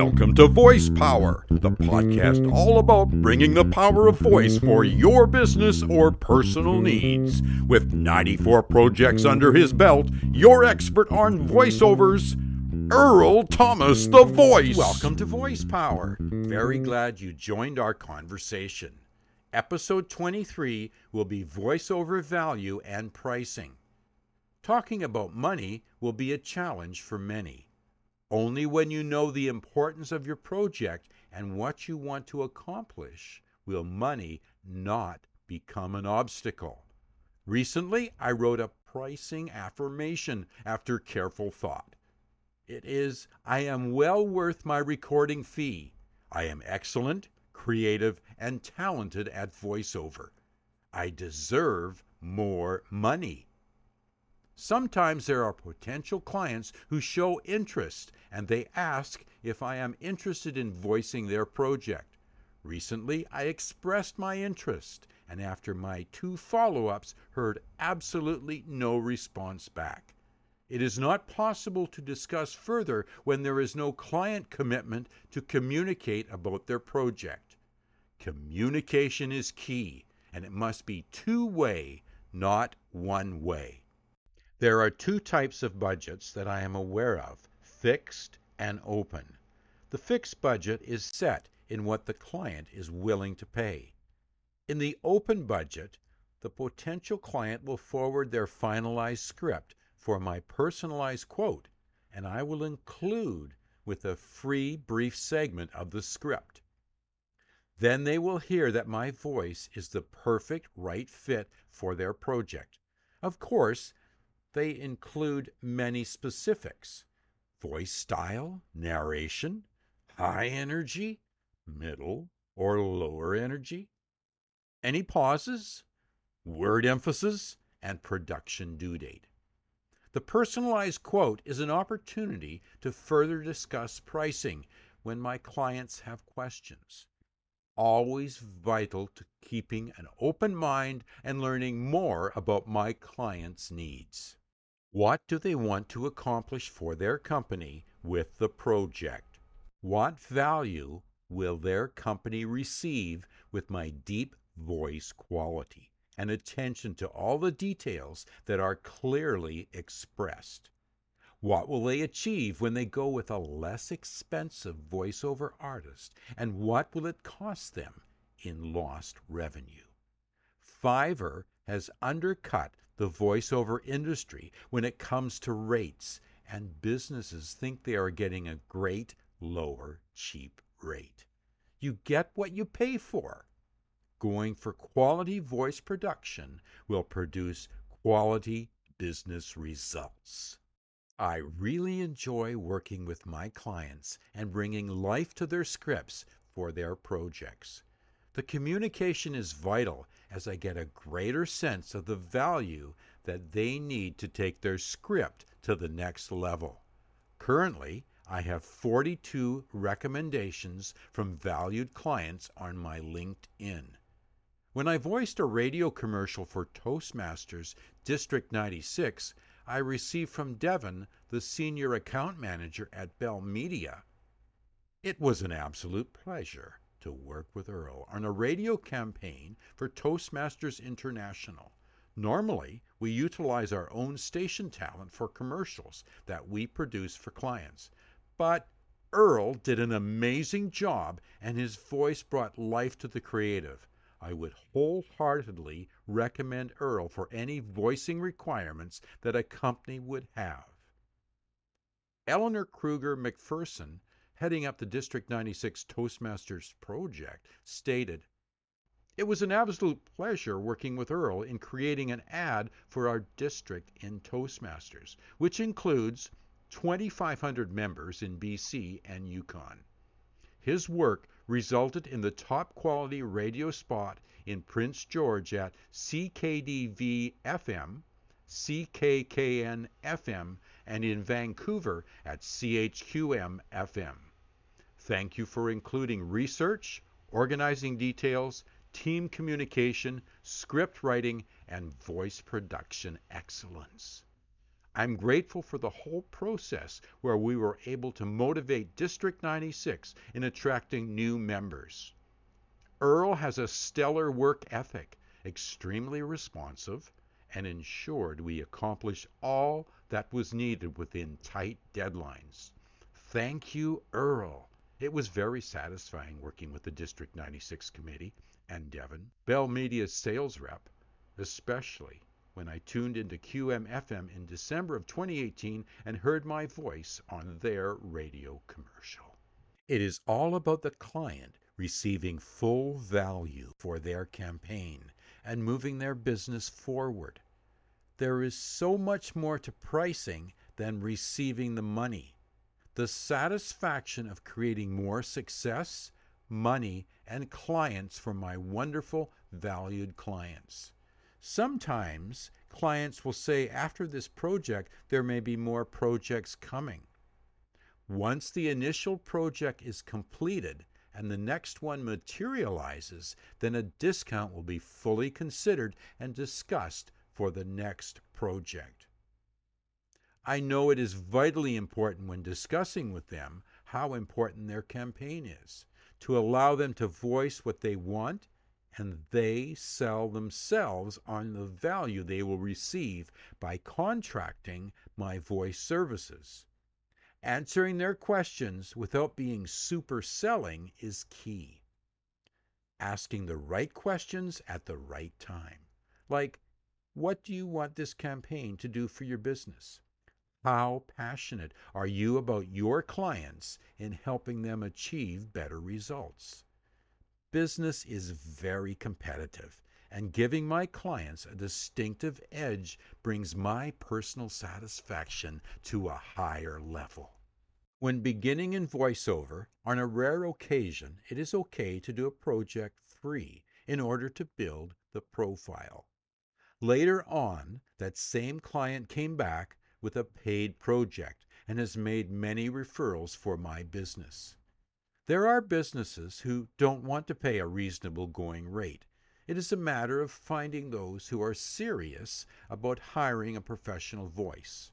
Welcome to Voice Power, the podcast all about bringing the power of voice for your business or personal needs. With 94 projects under his belt, your expert on voiceovers, Earl Thomas, the voice. Welcome to Voice Power. Very glad you joined our conversation. Episode 23 will be voiceover value and pricing. Talking about money will be a challenge for many. Only when you know the importance of your project and what you want to accomplish will money not become an obstacle. Recently, I wrote a pricing affirmation after careful thought. It is I am well worth my recording fee. I am excellent, creative, and talented at voiceover. I deserve more money. Sometimes there are potential clients who show interest and they ask if I am interested in voicing their project. Recently, I expressed my interest and after my two follow ups, heard absolutely no response back. It is not possible to discuss further when there is no client commitment to communicate about their project. Communication is key, and it must be two way, not one way. There are two types of budgets that I am aware of fixed and open. The fixed budget is set in what the client is willing to pay. In the open budget, the potential client will forward their finalized script for my personalized quote, and I will include with a free brief segment of the script. Then they will hear that my voice is the perfect right fit for their project. Of course, they include many specifics. Voice style, narration, high energy, middle, or lower energy, any pauses, word emphasis, and production due date. The personalized quote is an opportunity to further discuss pricing when my clients have questions always vital to keeping an open mind and learning more about my clients' needs. What do they want to accomplish for their company with the project? What value will their company receive with my deep voice quality and attention to all the details that are clearly expressed? What will they achieve when they go with a less expensive voiceover artist? And what will it cost them in lost revenue? Fiverr has undercut the voiceover industry when it comes to rates, and businesses think they are getting a great, lower, cheap rate. You get what you pay for. Going for quality voice production will produce quality business results. I really enjoy working with my clients and bringing life to their scripts for their projects. The communication is vital as I get a greater sense of the value that they need to take their script to the next level. Currently, I have 42 recommendations from valued clients on my LinkedIn. When I voiced a radio commercial for Toastmasters District 96, I received from Devon, the senior account manager at Bell Media. It was an absolute pleasure to work with Earl on a radio campaign for Toastmasters International. Normally, we utilize our own station talent for commercials that we produce for clients. But Earl did an amazing job and his voice brought life to the creative. I would wholeheartedly recommend Earl for any voicing requirements that a company would have. Eleanor Kruger McPherson, heading up the District 96 Toastmasters project, stated, It was an absolute pleasure working with Earl in creating an ad for our district in Toastmasters, which includes 2,500 members in BC and Yukon. His work resulted in the top quality radio spot in Prince George at CKDV FM, CKKN FM, and in Vancouver at CHQM FM. Thank you for including research, organizing details, team communication, script writing, and voice production excellence. I'm grateful for the whole process where we were able to motivate District 96 in attracting new members. Earl has a stellar work ethic, extremely responsive, and ensured we accomplished all that was needed within tight deadlines. Thank you, Earl. It was very satisfying working with the District 96 committee and Devon, Bell Media's sales rep, especially when I tuned into QMFM in December of 2018 and heard my voice on their radio commercial. It is all about the client receiving full value for their campaign and moving their business forward. There is so much more to pricing than receiving the money. The satisfaction of creating more success, money, and clients for my wonderful, valued clients. Sometimes clients will say after this project, there may be more projects coming. Once the initial project is completed and the next one materializes, then a discount will be fully considered and discussed for the next project. I know it is vitally important when discussing with them how important their campaign is, to allow them to voice what they want and they sell themselves on the value they will receive by contracting my voice services. Answering their questions without being super selling is key. Asking the right questions at the right time. Like, what do you want this campaign to do for your business? How passionate are you about your clients in helping them achieve better results? Business is very competitive, and giving my clients a distinctive edge brings my personal satisfaction to a higher level. When beginning in voiceover, on a rare occasion, it is okay to do a project free in order to build the profile. Later on, that same client came back with a paid project and has made many referrals for my business. There are businesses who don't want to pay a reasonable going rate. It is a matter of finding those who are serious about hiring a professional voice.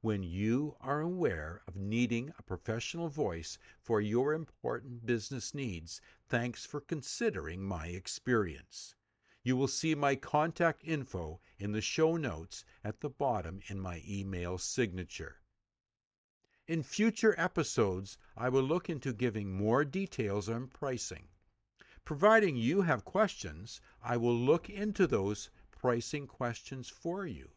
When you are aware of needing a professional voice for your important business needs, thanks for considering my experience. You will see my contact info in the show notes at the bottom in my email signature. In future episodes, I will look into giving more details on pricing. Providing you have questions, I will look into those pricing questions for you.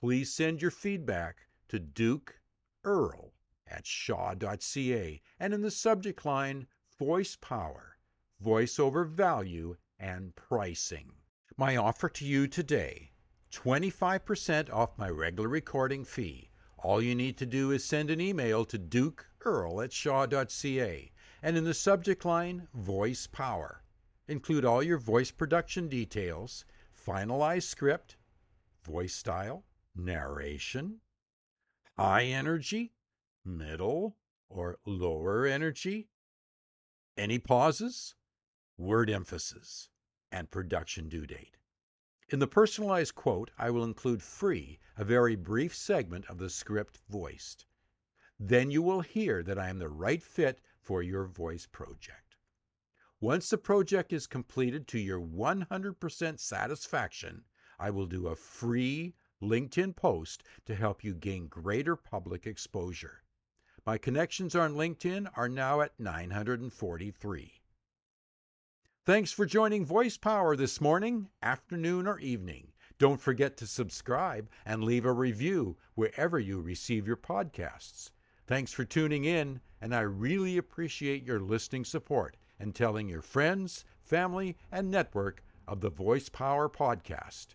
Please send your feedback to Duke Earl at shaw.ca and in the subject line, Voice Power, Voice over Value, and Pricing. My offer to you today 25% off my regular recording fee all you need to do is send an email to Duke Earl at shaw.ca and in the subject line, Voice Power. Include all your voice production details, finalized script, voice style, narration, high energy, middle, or lower energy, any pauses, word emphasis, and production due date. In the personalized quote, I will include free a very brief segment of the script voiced. Then you will hear that I am the right fit for your voice project. Once the project is completed to your 100% satisfaction, I will do a free LinkedIn post to help you gain greater public exposure. My connections on LinkedIn are now at 943. Thanks for joining Voice Power this morning, afternoon, or evening. Don't forget to subscribe and leave a review wherever you receive your podcasts. Thanks for tuning in, and I really appreciate your listening support and telling your friends, family, and network of the Voice Power Podcast.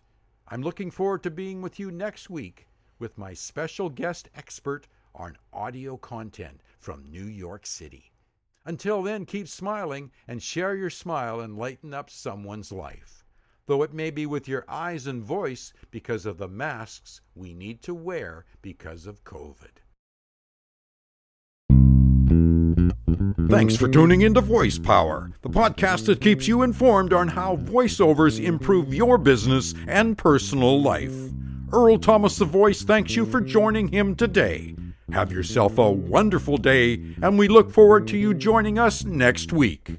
I'm looking forward to being with you next week with my special guest expert on audio content from New York City. Until then, keep smiling and share your smile and lighten up someone's life. Though it may be with your eyes and voice because of the masks we need to wear because of COVID. Thanks for tuning in to Voice Power, the podcast that keeps you informed on how voiceovers improve your business and personal life. Earl Thomas the Voice thanks you for joining him today. Have yourself a wonderful day, and we look forward to you joining us next week.